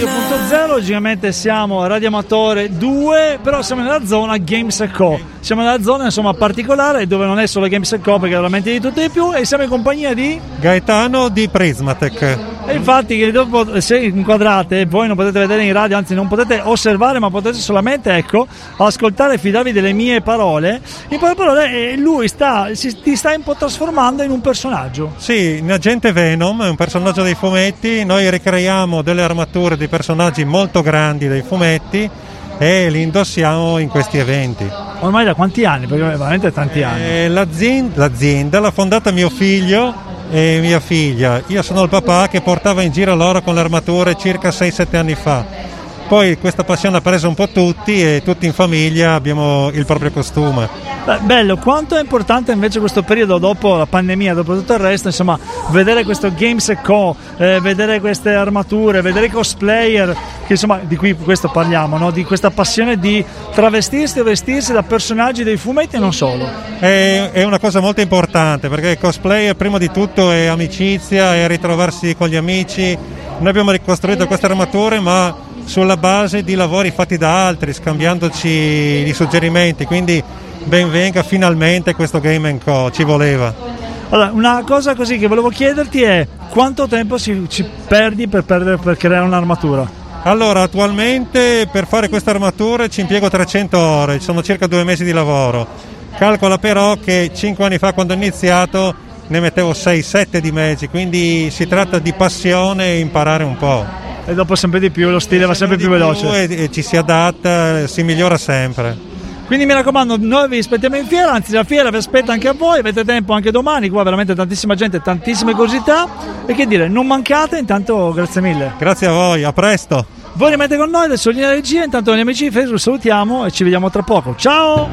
2.0, logicamente siamo Radioamatore 2, però siamo nella zona Games Co. Siamo nella zona insomma particolare dove non è solo Games Co perché veramente di tutto e di più e siamo in compagnia di Gaetano di Prismatec. E infatti dopo se inquadrate voi non potete vedere in radio, anzi non potete osservare ma potete solamente ecco ascoltare e fidarvi delle mie parole. In poche parole eh, lui sta, si, ti sta un po' trasformando in un personaggio. Sì, in Agente Venom è un personaggio dei fumetti, noi ricreiamo delle armature di personaggi molto grandi dei fumetti e li indossiamo in questi eventi. Ormai da quanti anni? Perché veramente tanti anni. Eh, l'azienda, l'azienda l'ha fondata mio figlio e mia figlia. Io sono il papà che portava in giro loro con le armature circa 6-7 anni fa. Poi questa passione ha preso un po' tutti e tutti in famiglia abbiamo il proprio costume. Beh, bello, quanto è importante invece questo periodo dopo la pandemia, dopo tutto il resto, insomma, vedere questo Games Co, eh, vedere queste armature, vedere i cosplayer, che insomma di cui questo parliamo, no? di questa passione di travestirsi o vestirsi da personaggi dei fumetti e non solo. È, è una cosa molto importante perché il cosplayer prima di tutto è amicizia, è ritrovarsi con gli amici. Noi abbiamo ricostruito queste armature ma sulla base di lavori fatti da altri, scambiandoci i suggerimenti, quindi ben venga finalmente questo Game Co, ci voleva. Allora, una cosa così che volevo chiederti è quanto tempo si, ci perdi per, perdere, per creare un'armatura? Allora, attualmente per fare queste armature ci impiego 300 ore, ci sono circa due mesi di lavoro. Calcola però che 5 anni fa quando ho iniziato ne mettevo 6-7 di mezzi, quindi si tratta di passione e imparare un po' e dopo sempre di più lo stile va sempre più, veloce e, e ci si adatta, si migliora sempre. Quindi mi raccomando, noi vi aspettiamo in fiera, anzi la fiera vi aspetta anche a voi, avete tempo anche domani, qua veramente tantissima gente, tantissime curiosità e che dire, non mancate, intanto grazie mille. Grazie a voi, a presto. Voi rimanete con noi, adesso linea regia, intanto gli amici di Facebook salutiamo e ci vediamo tra poco. Ciao!